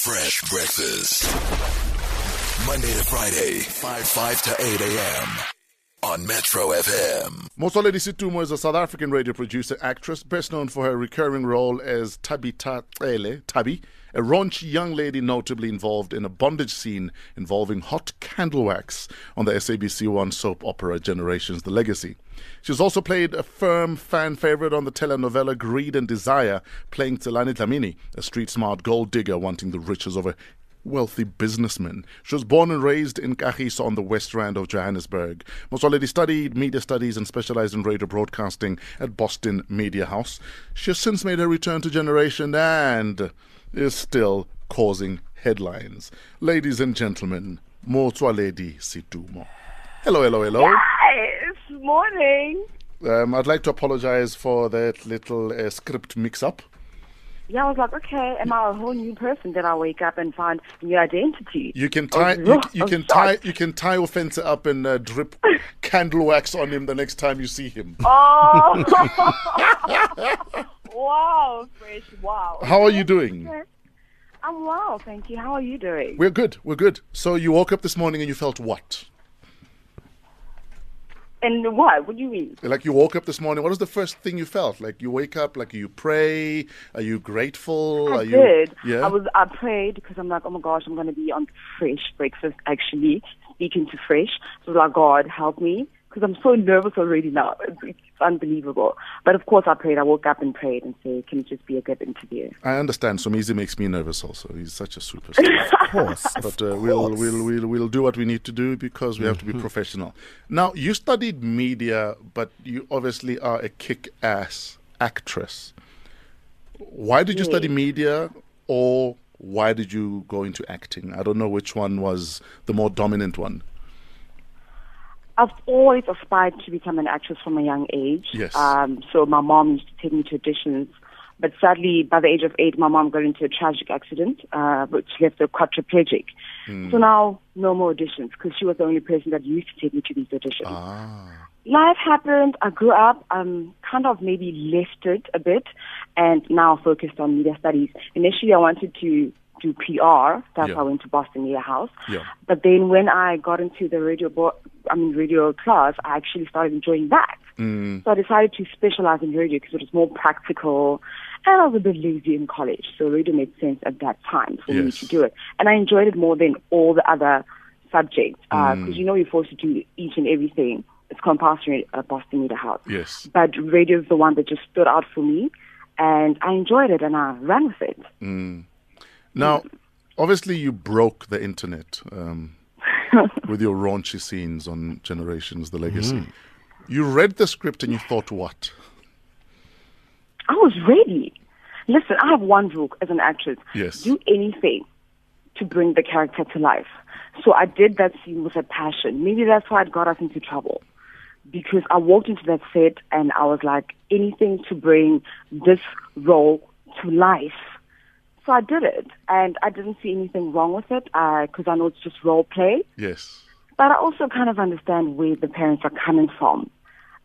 Fresh breakfast. Monday to Friday, 5 5 to 8 a.m. on Metro FM. Motsoaledi Setumo is a South African radio producer, actress, best known for her recurring role as Tabita Ele, Tabi, a raunchy young lady notably involved in a bondage scene involving hot candle wax on the SABC One soap opera Generations The Legacy. She's also played a firm fan favorite on the telenovela Greed and Desire, playing Tselani Dlamini, a street smart gold digger wanting the riches of a wealthy businessman. She was born and raised in Kagiso on the west rand of Johannesburg. Motsoaledi studied media studies and specialized in radio broadcasting at Boston Media House. She has since made her return to Generation and is still causing headlines. Ladies and gentlemen, Motsoaledi Setumo. Hello, hello, hello. Yes, morning. Um, I'd like to apologize for that little uh, script mix-up. Yeah, I was like, okay, am I a whole new person? Then I wake up and find new identity. You can tie, was you, you I was can tie, you can tie your fencer up and uh, drip candle wax on him the next time you see him. Oh, wow, fresh, wow. How are you doing? I'm well, thank you. How are you doing? We're good. We're good. So you woke up this morning and you felt what? And what? What do you mean? Like you woke up this morning. What was the first thing you felt? Like you wake up, like you pray. Are you grateful? I are you? did. Yeah. I was. I prayed because I'm like, oh my gosh, I'm going to be on Fresh Breakfast. Actually, speaking to Fresh. So I was like, God, help me, because I'm so nervous already now. It's, it's unbelievable. But of course, I prayed. I woke up and prayed and said, can it just be a good interview? I understand. Somizi makes me nervous. Also, he's such a superstar. Of course. but uh, we'll, we'll we'll we'll do what we need to do because we have to be professional. Now, you studied media, but you obviously are a kick-ass actress. Why did you study media, or why did you go into acting? I don't know which one was the more dominant one. I've always aspired to become an actress from a young age. Yes. Um, so my mom used to take me to auditions. But sadly, by the age of eight, my mom got into a tragic accident, uh, which left her quadriplegic. So now, no more auditions, because she was the only person that used to take me to these auditions. Ah, Life happened. I grew up. Um, kind of maybe left it a bit, and now focused on media studies. Initially, I wanted to do PR. That's Yeah. why I went to Boston Media House. Yeah. But then when I got into the radio, bo- I mean radio class, I actually started enjoying that. mm, So I decided to specialize in radio because it was more practical, and I was a bit lazy in college, so radio made sense at that time for me to do it. And I enjoyed it more than all the other subjects because Mm. you know you're forced to do each and everything. It's compulsory at Boston Media House. yes. But radio is the one that just stood out for me, and I enjoyed it, and I ran with it. Now, obviously, you broke the internet um, with your raunchy scenes on Generations: The Legacy. Mm. You read the script and you thought, what? I was ready. Listen, I have one rule as an actress. Yes. Do anything to bring the character to life. So I did that scene with a passion. Maybe that's why it got us into trouble. Because I walked into that set and I was like, anything to bring this role to life. So I did it. And I didn't see anything wrong with it because I know it's just role play. Yes. But I also kind of understand where the parents are coming from.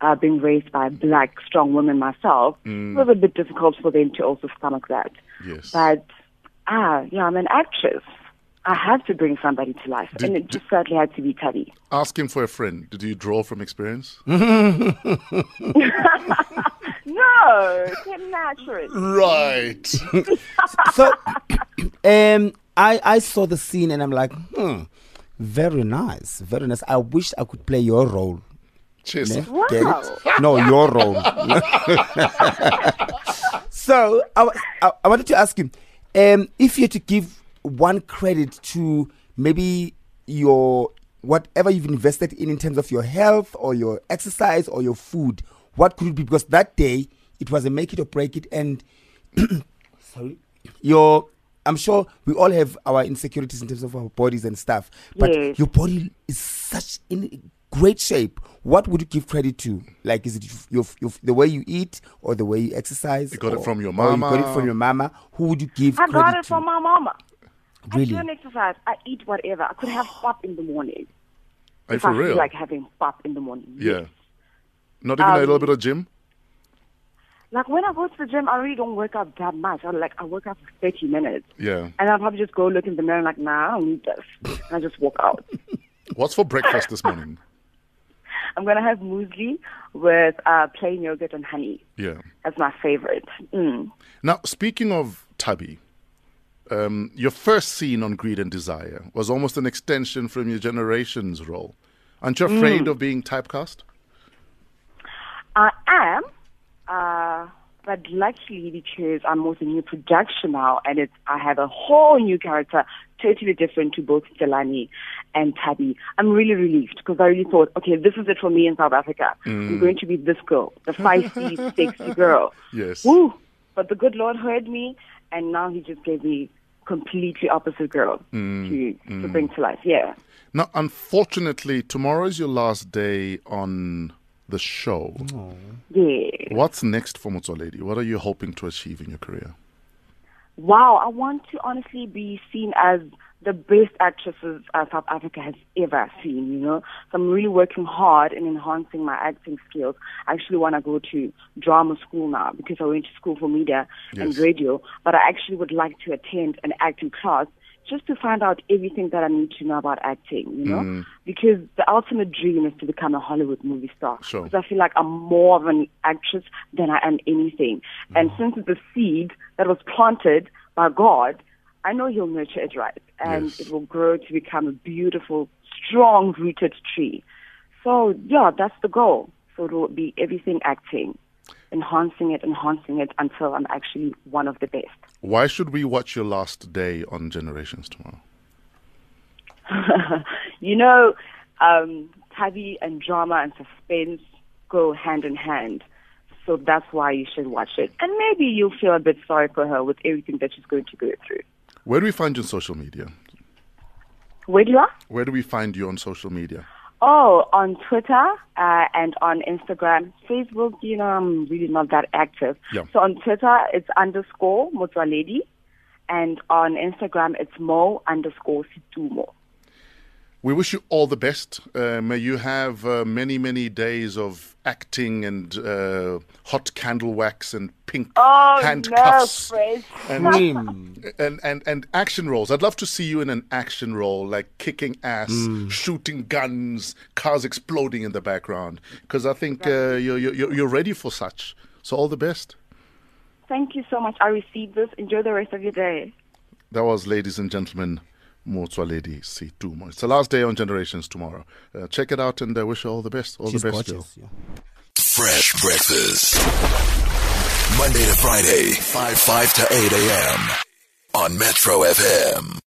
Uh, being raised by black, strong women myself, it was a bit difficult for them to also stomach that. Yes. But, ah, yeah, I'm an actress. I have to bring somebody to life. Did- and it just certainly had to be Tubby. Asking for a friend. Did you draw from experience? No, get natural. right. So, um, I I saw the scene and I'm like, hmm, very nice, very nice. I wish I could play your role. Cheers. ne? Wow. Get it? No, your role. so I, I, I wanted to ask you, um, if you had to give one credit to maybe your whatever you've invested in in terms of your health or your exercise or your food, what could it be? Because that day it was a make it or break it, and sorry, your I'm sure we all have our insecurities in terms of our bodies and stuff, but Yes. your body is such in great shape. What would you give credit to? Like, is it your, your the way you eat or the way you exercise? You got it from your mama. You got it from your mama. Who would you give credit? To? I got it to? from my mama. Really? I don't exercise. I eat whatever. I could have pop in the morning. Are you if I for real? feel like having pop in the morning. yeah. Not even a Um, little bit of gym? Like when I go to the gym, I really don't work out that much. I like I work out for thirty minutes, Yeah. and I'll probably just go look in the mirror and like, nah, I don't need this, and I just walk out. What's for breakfast this morning? I'm gonna have muesli with uh, plain yogurt and honey. Yeah. That's my favorite. Mm. Now, speaking of Tubby, um, your first scene on Greed and Desire was almost an extension from your generation's role. Aren't you afraid of being typecast? I am, uh, but luckily because I'm with a new production now, and it's I have a whole new character, totally different to both Delani and Tabby. I'm really relieved because I really thought, okay, this is it for me in South Africa. I'm mm. going to be this girl, the feisty, sexy girl. Yes. Woo! But the good Lord heard me, and now He just gave me completely opposite girl mm, to to mm. bring to life. Yeah. Now, unfortunately, tomorrow is your last day on the show. Yeah. What's next for Lady? What are you hoping to achieve in your career? Wow, I want to honestly be seen as the best actresses uh, South Africa has ever seen, you know. So I'm really working hard in enhancing my acting skills. I actually want to go to drama school now because I went to school for media and radio, but I actually would like to attend an acting class just to find out everything that I need to know about acting, you know? Mm. Because the ultimate dream is to become a Hollywood movie star. Sure. Because I feel like I'm more of an actress than I am anything. And mm. since it's a seed that was planted by God, I know He'll nurture it right. And Yes. it will grow to become a beautiful, strong rooted tree. So, yeah, that's the goal. So it will be everything acting, enhancing it, enhancing it until I'm actually one of the best. Why should we watch your last day on Generations tomorrow? you know, um, tabby and drama and suspense go hand in hand. So that's why you should watch it. And maybe you'll feel a bit sorry for her with everything that she's going to go through. Where do we find you on social media? Where do you are? Where do we find you on social media? Oh, on Twitter uh, and on Instagram. Facebook, you know, I'm really not that active. Yeah. So on Twitter, it's underscore Motsoaledi. And on Instagram, it's Mo underscore Setumo. We wish you all the best. Uh, may you have uh, many, many days of acting and uh, hot candle wax and pink Oh, handcuffs no, Fred. and, Cream. and, and, and action roles. I'd love to see you in an action role, like kicking ass, shooting guns, cars exploding in the background. Because I think uh, you're, you're, you're ready for such. So all the best. Thank you so much. I received this. Enjoy the rest of your day. That was, ladies and gentlemen, Motsoaledi Setumo. It's the last day on Generations tomorrow. Uh, check it out and uh, wish you all the best. All She's the best, gorgeous. Yeah. Fresh breakfast. Monday to Friday, 5 5 to 8 a.m. on Metro FM.